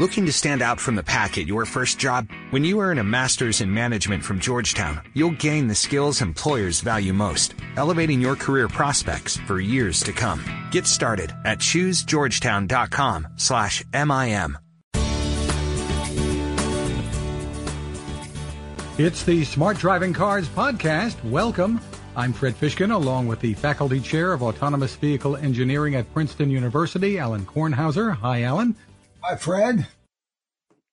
Looking to stand out from the pack at your first job? When you earn a master's in management from Georgetown, you'll gain the skills employers value most, elevating your career prospects for years to come. Get started at choosegeorgetown.com slash MIM. It's the Smart Driving Cars podcast. Welcome. I'm Fred Fishkin, along with the Faculty Chair of Autonomous Vehicle Engineering at Princeton University, Alan Kornhauser. Hi, Alan. Hi, Fred.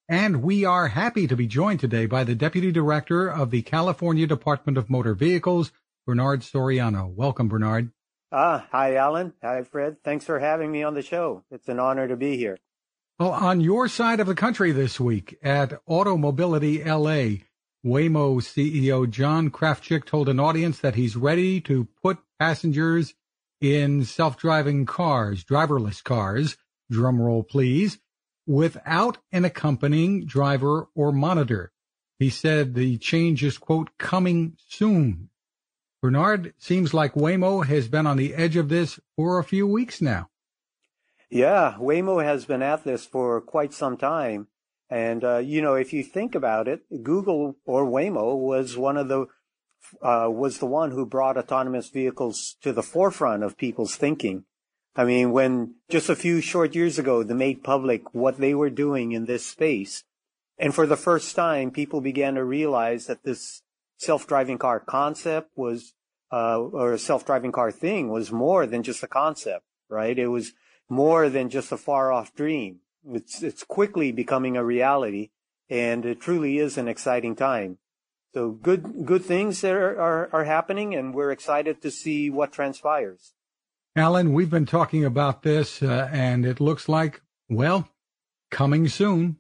And we are happy to be joined today by the Deputy Director of the California Department of Motor Vehicles, Bernard Soriano. Welcome, Bernard. Ah, hi, Alan. Hi, Fred. Thanks for having me on the show. It's an honor to be here. Well, on your side of the country this week at Automobility LA, Waymo CEO John Krafcik told an audience that he's ready to put passengers in self-driving cars, driverless cars, drumroll please, without an accompanying driver or monitor. He said the change is, quote, coming soon. Bernard, seems like Waymo has been on the edge of this for a few weeks now. Yeah, Waymo has been at this for quite some time. And, uh, you know, if you think about it, Google or Waymo was one of the, uh, was the one who brought autonomous vehicles to the forefront of people's thinking. I mean, when just a few short years ago, they made public what they were doing in this space. And for the first time, people began to realize that this self-driving car concept was, uh, or a self-driving car thing was more than just a concept, right? It was more than just a far off dream. It's, it's quickly becoming a reality and it truly is an exciting time. So good, good things are, are, are happening and we're excited to see what transpires. Alan, we've been talking about this uh, and it looks like, well, coming soon.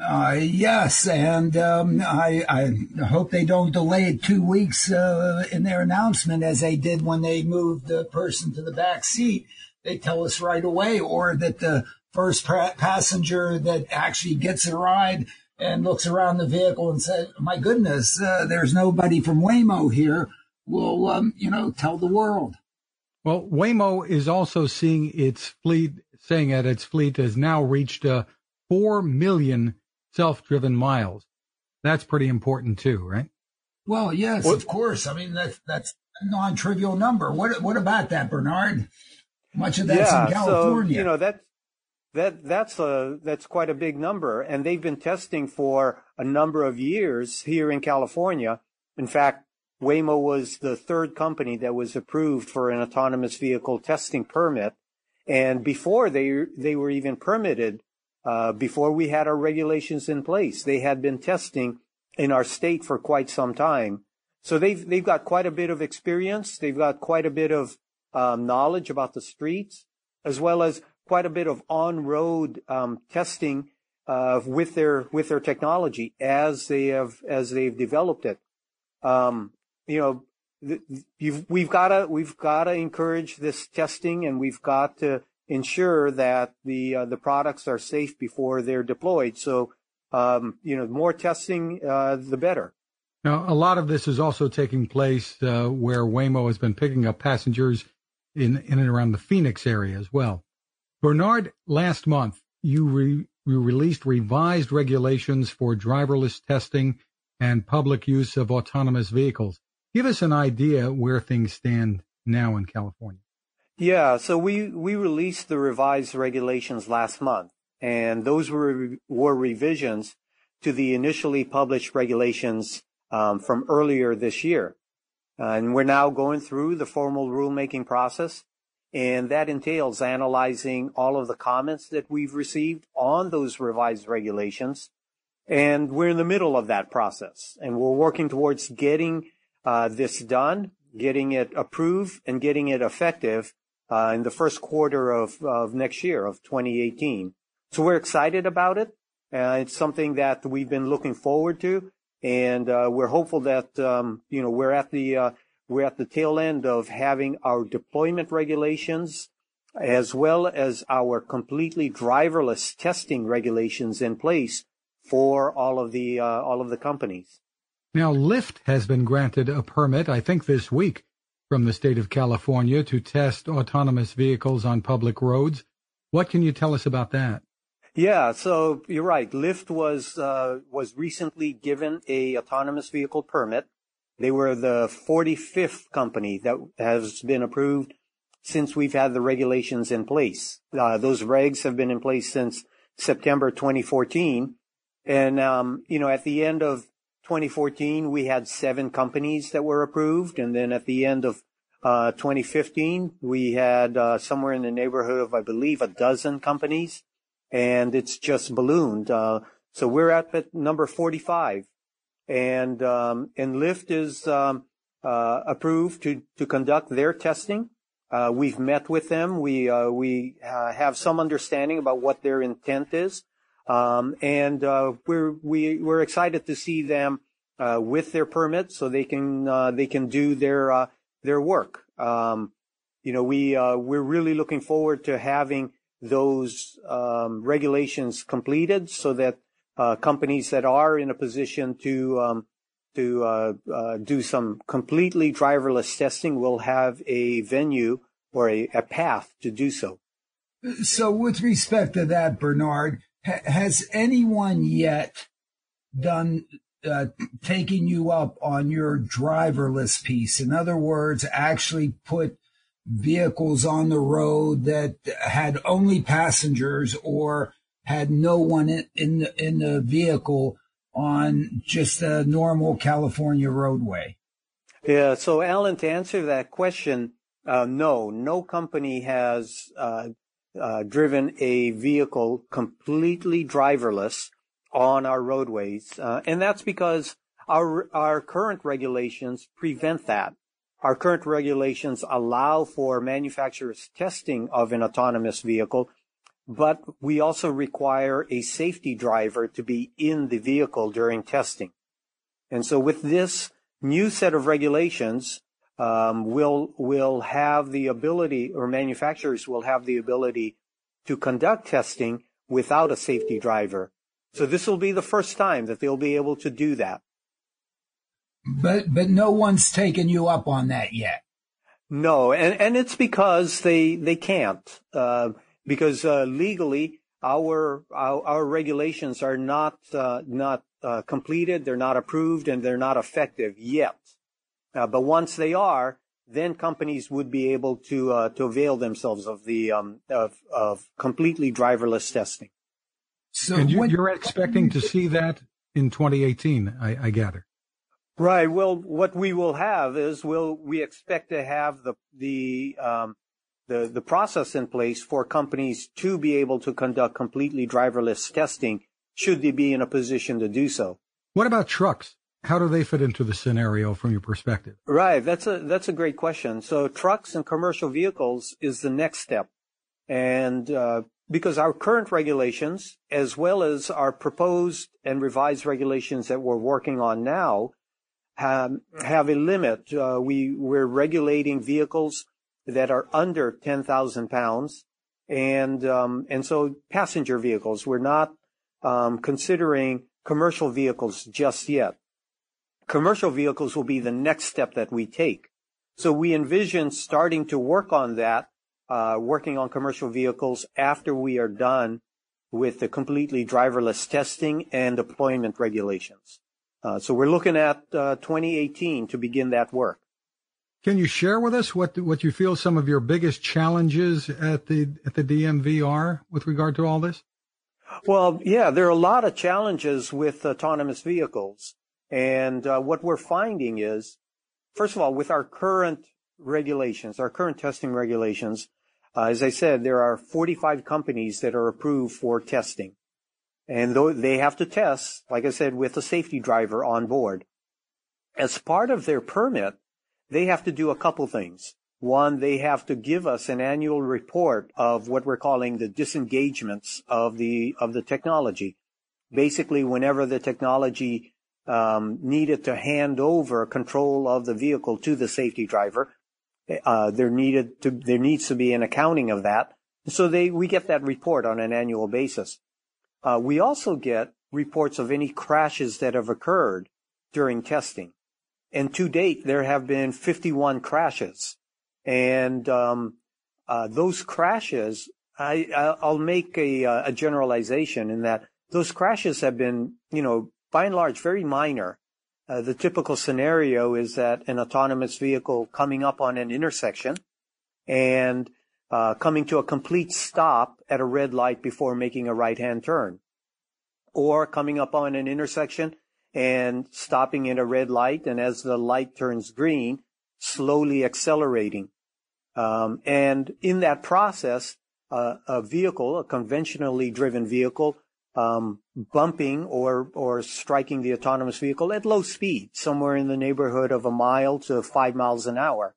Uh, yes, and um, I, I, hope they don't delay it two weeks uh, in their announcement as they did when they moved the person to the back seat. They tell us right away, or that the first passenger that actually gets a ride and looks around the vehicle and says, "My goodness, uh, there's nobody from Waymo here." Will um, you know tell the world? Well, Waymo is also seeing its fleet, saying that its fleet has now reached uh, four million self-driven miles. That's pretty important too, right? Well, yes, what? of course. I mean, that's that's a non-trivial number. What what about that, Bernard? Much of that's yeah, in California. So, you know that that that's a that's quite a big number, and they've been testing for a number of years here in California. In fact, Waymo was the third company that was approved for an autonomous vehicle testing permit, and before they they were even permitted, uh, before we had our regulations in place, they had been testing in our state for quite some time. So they've they've got quite a bit of experience. They've got quite a bit of um, knowledge about the streets, as well as quite a bit of on-road um, testing uh, with their with their technology as they have as they've developed it. Um, you know, th- we've got to we've got to encourage this testing, and we've got to ensure that the uh, the products are safe before they're deployed. So, um, you know, more testing, uh, the better. Now, a lot of this is also taking place uh, where Waymo has been picking up passengers in, in and around the Phoenix area as well. Bernard, last month, you, re, you released revised regulations for driverless testing and public use of autonomous vehicles. Give us an idea where things stand now in California. Yeah, so we, we released the revised regulations last month, and those were, were revisions to the initially published regulations um, from earlier this year. Uh, and we're now going through the formal rulemaking process. And that entails analyzing all of the comments that we've received on those revised regulations. And we're in the middle of that process. And we're working towards getting uh, this done, getting it approved, and getting it effective uh, in the first quarter of, of next year, of 2018. So we're excited about it. Uh, it's something that we've been looking forward to and uh, we're hopeful that um, you know we're at the uh, we're at the tail end of having our deployment regulations as well as our completely driverless testing regulations in place for all of the uh, all of the companies. Now, Lyft has been granted a permit, I think this week, from the state of California to test autonomous vehicles on public roads. What can you tell us about that? Yeah, so you're right. Lyft was uh, was recently given a autonomous vehicle permit. They were the 45th company that has been approved since we've had the regulations in place. Uh, those regs have been in place since September 2014, and um, you know at the end of 2014 we had seven companies that were approved, and then at the end of uh, 2015 we had uh, somewhere in the neighborhood of I believe a dozen companies and it's just ballooned. Uh, so we're at, number 45, and um, and Lyft is um, uh, approved to to conduct their testing. Uh, we've met with them. We uh, we have some understanding about what their intent is, um, and uh, we're we we're excited to see them with their permits, so they can they can do their their work. Um, you know, we we're really looking forward to having those um, regulations completed so that uh, companies that are in a position to um, to uh, uh, do some completely driverless testing will have a venue or a, a, path to do so. So, with respect to that, Bernard, ha- has anyone yet done uh, taking you up on your driverless piece? In other words, actually put vehicles on the road that had only passengers or had no one in, in the, in the vehicle on just a normal California roadway? Yeah. So, Alan, to answer that question, uh, no, no company has uh, uh, driven a vehicle completely driverless on our roadways, uh, and that's because our our current regulations prevent that. Our current regulations allow for manufacturers testing of an autonomous vehicle, but we also require a safety driver to be in the vehicle during testing. And so with this new set of regulations, um, we'll, we'll have the ability, or manufacturers will have the ability to conduct testing without a safety driver. So this will be the first time that they'll be able to do that. But but no one's taken you up on that yet. No, and and it's because they they can't uh, because uh, legally our, our, our regulations are not uh, not uh, completed, they're not approved, and they're not effective yet. Uh, but once they are, then companies would be able to uh, to avail themselves of the um, of of completely driverless testing. So and you, are expecting to see that in 2018, I, I gather. Right. Well, what we will have is we'll we expect to have the the um, the the process in place for companies to be able to conduct completely driverless testing should they be in a position to do so. What about trucks? How do they fit into the scenario from your perspective? Right. That's a that's a great question. So trucks and commercial vehicles is the next step, and uh, because our current regulations, as well as our proposed and revised regulations that we're working on now, have, have a limit. Uh, we, we're regulating vehicles that are under 10,000 pounds. And, um, and so passenger vehicles, we're not, um, considering commercial vehicles just yet. Commercial vehicles will be the next step that we take. So we envision starting to work on that, uh, working on commercial vehicles after we are done with the completely driverless testing and deployment regulations. Uh, so we're looking at uh, 2018 to begin that work. Can you share with us what what you feel some of your biggest challenges at the at the DMV are with regard to all this? Well, yeah, there are a lot of challenges with autonomous vehicles, and uh, what we're finding is, first of all, with our current regulations, our current testing regulations, uh, as I said, there are 45 companies that are approved for testing. And they have to test, like I said, with a safety driver on board. As part of their permit, they have to do a couple things. One, they have to give us an annual report of what we're calling the disengagements of the of the technology. Basically, whenever the technology um, needed to hand over control of the vehicle to the safety driver, uh, there needed to there needs to be an accounting of that. So they we get that report on an annual basis. Uh, we also get reports of any crashes that have occurred during testing. And to date, there have been 51 crashes. And um, uh, those crashes I, I'll make a, uh, a generalization in that those crashes have been, you know, by and large, very minor. Uh, the typical scenario is that an autonomous vehicle coming up on an intersection and uh, coming to a complete stop at a red light before making a right hand turn, or coming up on an intersection and stopping at a red light, and as the light turns green, slowly accelerating. Um, and in that process, uh, a vehicle, a conventionally driven vehicle, um, bumping or or striking the autonomous vehicle at low speed, somewhere in the neighborhood of a mile to five miles an hour.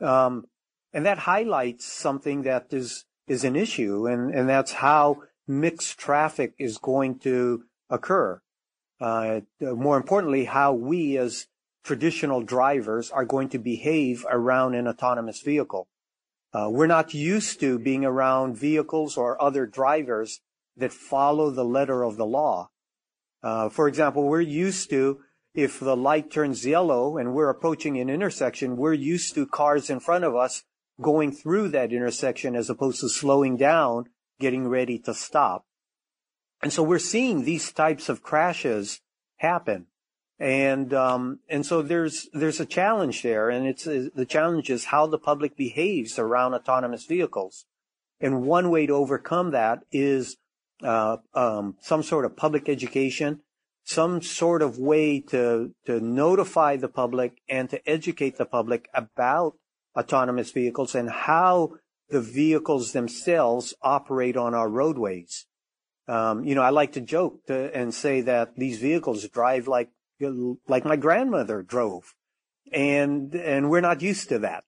Um, and that highlights something that is is an issue, and and that's how mixed traffic is going to occur. Uh, more importantly, how we as traditional drivers are going to behave around an autonomous vehicle. Uh, we're not used to being around vehicles or other drivers that follow the letter of the law. Uh, for example, we're used to if the light turns yellow and we're approaching an intersection, we're used to cars in front of us going through that intersection as opposed to slowing down, getting ready to stop. And so we're seeing these types of crashes happen. And, um, and so there's, there's a challenge there. And it's, the challenge is how the public behaves around autonomous vehicles. And one way to overcome that is, uh, um, some sort of public education, some sort of way to, to notify the public and to educate the public about autonomous vehicles and how the vehicles themselves operate on our roadways. Um, you know, I like to joke to, and say that these vehicles drive like like my grandmother drove, and and we're not used to that.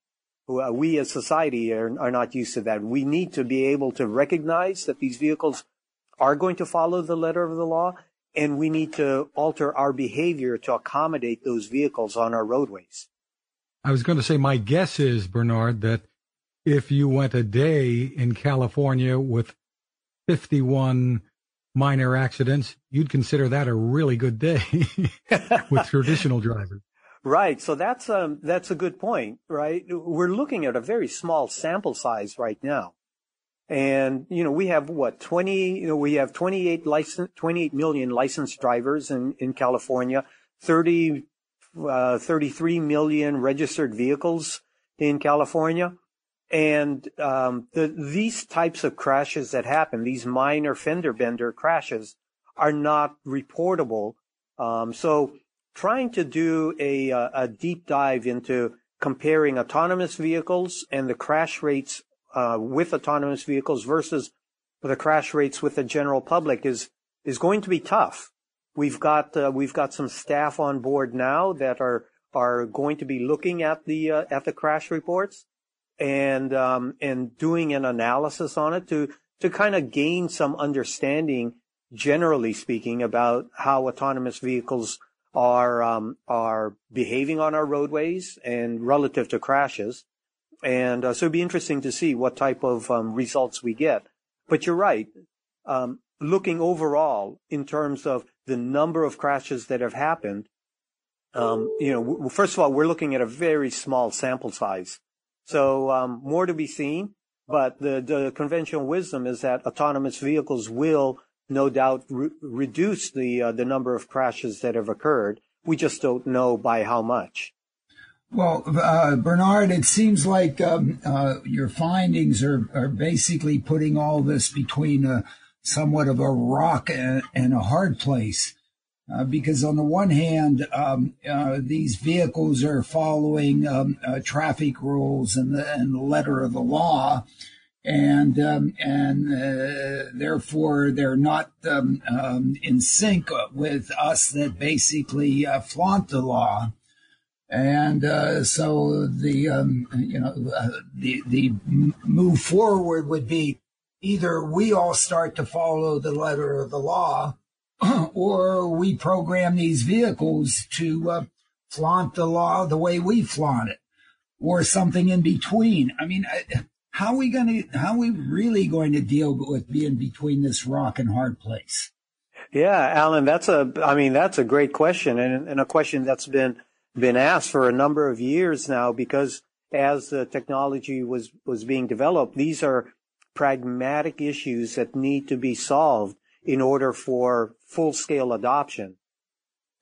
We as society are, are not used to that. We need to be able to recognize that these vehicles are going to follow the letter of the law, and we need to alter our behavior to accommodate those vehicles on our roadways. I was going to say, my guess is, Bernard, that if you went a day in California with 51 minor accidents, you'd consider that a really good day with traditional drivers. Right. So that's um that's a good point, right? We're looking at a very small sample size right now. And you know, we have what 20 you know, we have 28 license 28 million licensed drivers in in California, 30 uh, 33 million registered vehicles in California. And um, the, these types of crashes that happen, these minor fender bender crashes, are not reportable. Um, so trying to do a, a, deep dive into comparing autonomous vehicles and the crash rates uh, with autonomous vehicles versus the crash rates with the general public is is going to be tough. We've got uh, we've got some staff on board now that are are going to be looking at the uh, at the crash reports and um, and doing an analysis on it to to kind of gain some understanding, generally speaking, about how autonomous vehicles are um, are behaving on our roadways and relative to crashes. And uh, so it'd be interesting to see what type of um, results we get. But you're right. Um, looking overall in terms of the number of crashes that have happened, um, you know, first of all, we're looking at a very small sample size. So um, more to be seen, but the, the conventional wisdom is that autonomous vehicles will no doubt re- reduce the uh, the number of crashes that have occurred. We just don't know by how much. Well, uh, Bernard, it seems like um, uh, your findings are, are basically putting all this between a, somewhat of a rock and, and a hard place. Uh, because on the one hand, um, uh, these vehicles are following um, uh, traffic rules and the, and the letter of the law, and um, and uh, therefore they're not um, um, in sync with us that basically flaunt the law. And so the um, you know the the move forward would be either we all start to follow the letter of the law or we program these vehicles to uh, flaunt the law the way we flaunt it, or something in between. I mean, how are we going to, how are we really going to deal with being between this rock and hard place? Yeah, Alan, that's a, I mean, that's a great question and, and a question that's been, been asked for a number of years now because as the technology was, was being developed, these are pragmatic issues that need to be solved in order for full scale adoption.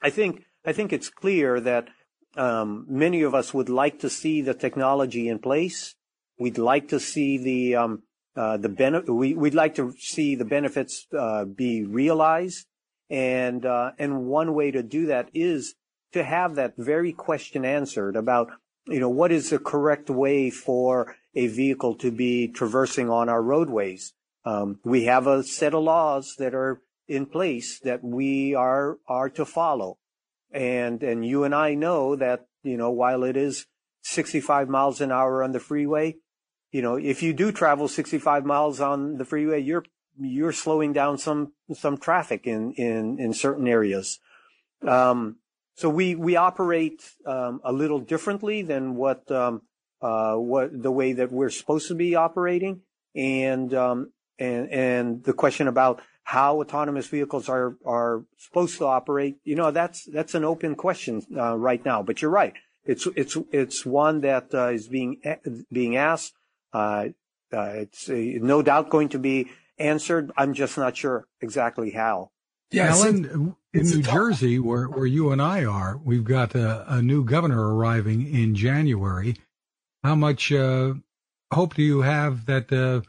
I think I think it's clear that um, many of us would like to see the technology in place. We'd like to see the um, uh, the benefit. We, would like to see the benefits uh, be realized, and uh, and one way to do that is to have that very question answered about you know what is the correct way for a vehicle to be traversing on our roadways. Um, we have a set of laws that are in place that we are are to follow. And, and you and I know that, you know, while it is 65 miles an hour on the freeway, you know, if you do travel 65 miles on the freeway, you're, you're slowing down some, some traffic in, in, in certain areas. Um, so we, we operate, um, a little differently than what, um, uh, what the way that we're supposed to be operating. And, um, and, and the question about how autonomous vehicles are are supposed to operate, you know, that's that's an open question uh, right now. But you're right; it's it's it's one that uh, is being being asked. Uh, uh it's no doubt going to be answered. I'm just not sure exactly how. Yeah, Alan, in New Jersey, where where you and I are, we've got a, a new governor arriving in January. How much uh, hope do you have that uh,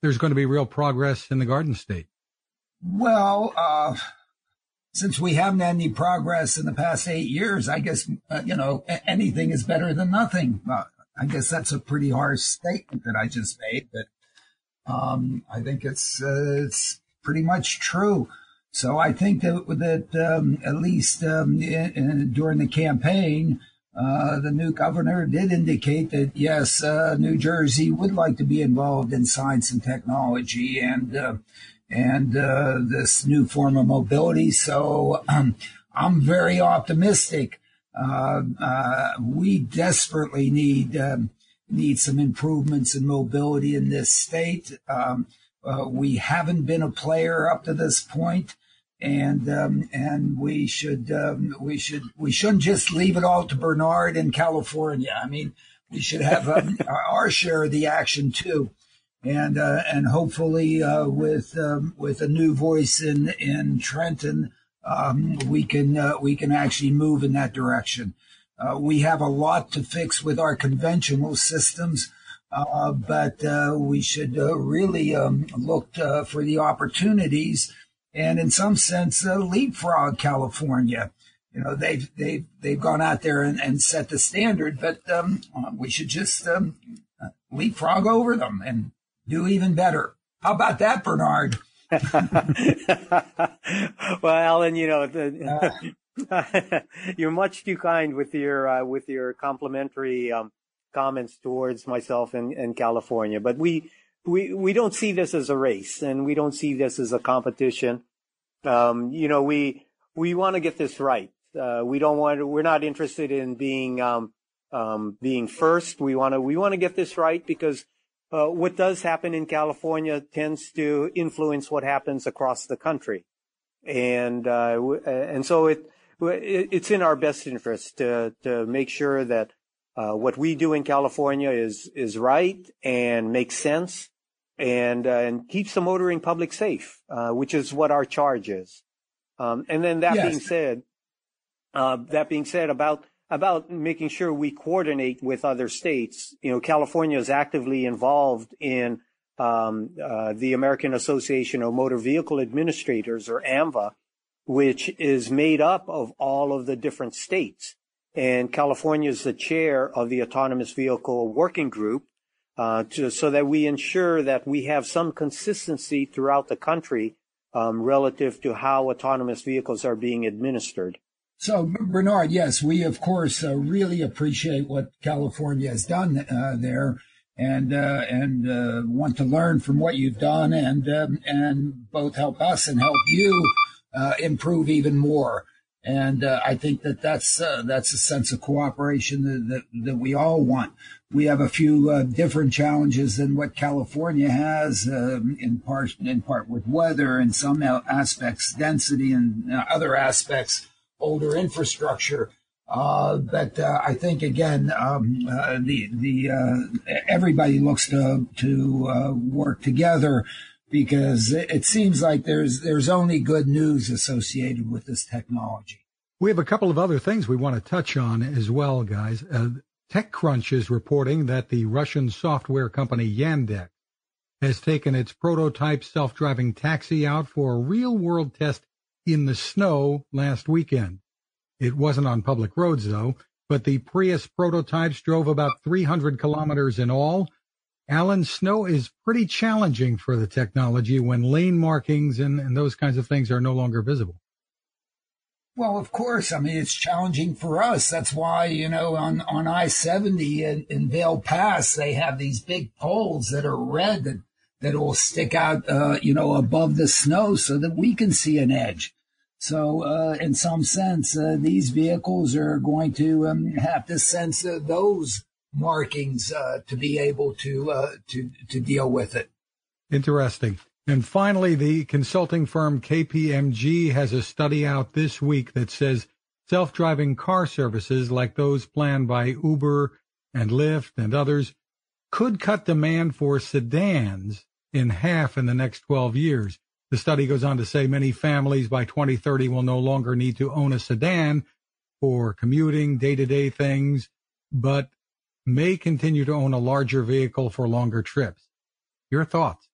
there's going to be real progress in the Garden State? Well, uh, since we haven't had any progress in the past eight years, I guess, uh, you know, anything is better than nothing. Uh, I guess that's a pretty harsh statement that I just made, but um, I think it's uh, it's pretty much true. So I think that that um, at least um, in, in, during the campaign, uh, the new governor did indicate that yes, uh, New Jersey would like to be involved in science and technology, and uh, and uh, this new form of mobility. So um, I'm very optimistic. Uh, uh, we desperately need um, need some improvements in mobility in this state. Um, we haven't been a player up to this point, and um, and we should um, we should we shouldn't just leave it all to Bernard in California. I mean, we should have um, our share of the action too and uh, and hopefully uh, with um, with a new voice in in Trenton, um, we can uh, we can actually move in that direction. Uh, we have a lot to fix with our conventional systems, uh, but uh, we should really um, look for the opportunities, and in some sense, leapfrog California. You know, they've they've they've gone out there and, and set the standard, but um, we should just um, leapfrog over them and do even better. How about that, Bernard? well, Alan, you know, the, uh, you're much too kind with your uh, with your complimentary um, comments towards myself and, and California. But we we we don't see this as a race, and we don't see this as a competition. Um, you know, we we want to get this right. Uh, we don't want. We're not interested in being um, um, being first. We want to we want to get this right because uh, what does happen in California tends to influence what happens across the country. And, uh, uh, and so it, it's in our best interest to, to make sure that, uh, what we do in California is, is right and makes sense and, uh, and keeps the motoring public safe, uh, which is what our charge is. Um, and then that yes. being said, that being said about about making sure we coordinate with other states. You know, California is actively involved in um, uh, the American Association of Motor Vehicle Administrators, or AMVA, which is made up of all of the different states. And California is the chair of the Autonomous Vehicle Working Group, uh, to, so that we ensure that we have some consistency throughout the country um, relative to how autonomous vehicles are being administered. So, Bernard, yes, we of course uh, really appreciate what California has done uh, there, and uh, and uh, want to learn from what you've done, and um, and both help us and help you uh, improve even more. And uh, I think that that's that's a sense of cooperation that, that, that we all want. We have a few different challenges than what California has, um, in part in part with weather, and some aspects density, and other aspects older infrastructure. Uh, but uh, I think again, um, uh, the the uh, everybody looks to to uh, work together because it seems like there's there's only good news associated with this technology. We have a couple of other things we want to touch on as well, guys. Uh, TechCrunch is reporting that the Russian software company Yandex has taken its prototype self-driving taxi out for a real-world test in the snow last weekend. It wasn't on public roads though, but the Prius prototypes drove about 300 kilometers in all. Alan, snow is pretty challenging for the technology when lane markings and, and those kinds of things are no longer visible. Well, of course. I mean, it's challenging for us. That's why, you know, on, on I 70 in, in Vail Pass, they have these big poles that are red that, that will stick out, uh, you know, above the snow so that we can see an edge. So, uh, in some sense, uh, these vehicles are going to um, have to sense uh, those markings uh, to be able to uh, to to deal with it. Interesting. And finally, the consulting firm KPMG has a study out this week that says self-driving car services like those planned by Uber and Lyft and others could cut demand for sedans in half in the next 12 years. The study goes on to say many families by 2030 will no longer need to own a sedan for commuting, day to day things, but may continue to own a larger vehicle for longer trips. Your thoughts?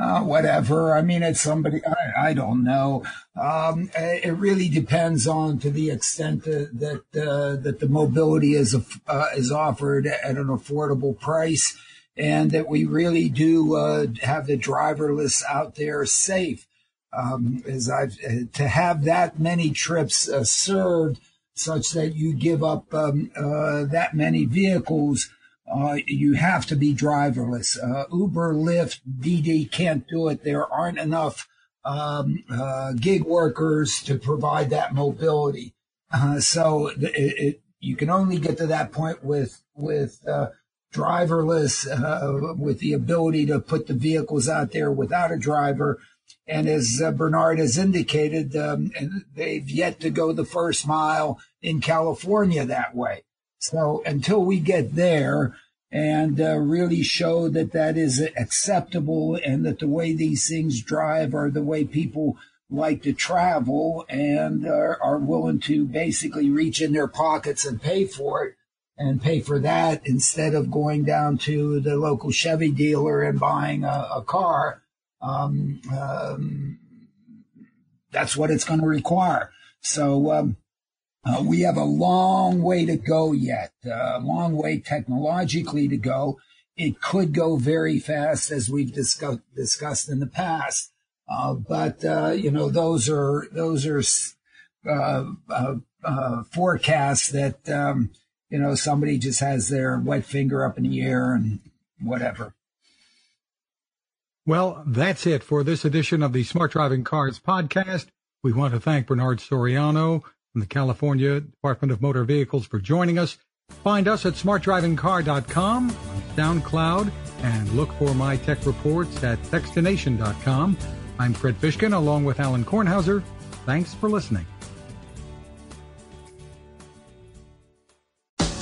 Uh, whatever. I mean, it's somebody, I, I don't know. Um, it really depends on to the extent that, that, uh, that the mobility is, uh, is offered at an affordable price and that we really do uh, have the driverless out there safe. Um, as I've to have that many trips uh, served, such that you give up um, uh, that many vehicles, uh, you have to be driverless. Uh, Uber, Lyft, Didi can't do it. There aren't enough um, uh, gig workers to provide that mobility. so it, it, you can only get to that point with with driverless uh, with the ability to put the vehicles out there without a driver. And as uh, Bernard has indicated, um, they've yet to go the first mile in California that way. So until we get there and uh, really show that that is acceptable and that the way these things drive are the way people like to travel and are, are willing to basically reach in their pockets and pay for it, and pay for that instead of going down to the local Chevy dealer and buying a, a car. Um, um, that's what it's going to require. So um, uh, we have a long way to go yet, uh, a long way technologically to go. It could go very fast, as we've discussed discussed in the past. Uh, but uh, you know, those are those are uh, uh, forecasts that um, you know, somebody just has their wet finger up in the air and whatever. Well, that's it for this edition of the Smart Driving Cars podcast. We want to thank Bernard Soriano from the California Department of Motor Vehicles for joining us. Find us at smartdrivingcar.com, on SoundCloud, and look for my tech reports at techstination.com. I'm Fred Fishkin along with Alan Kornhauser. Thanks for listening.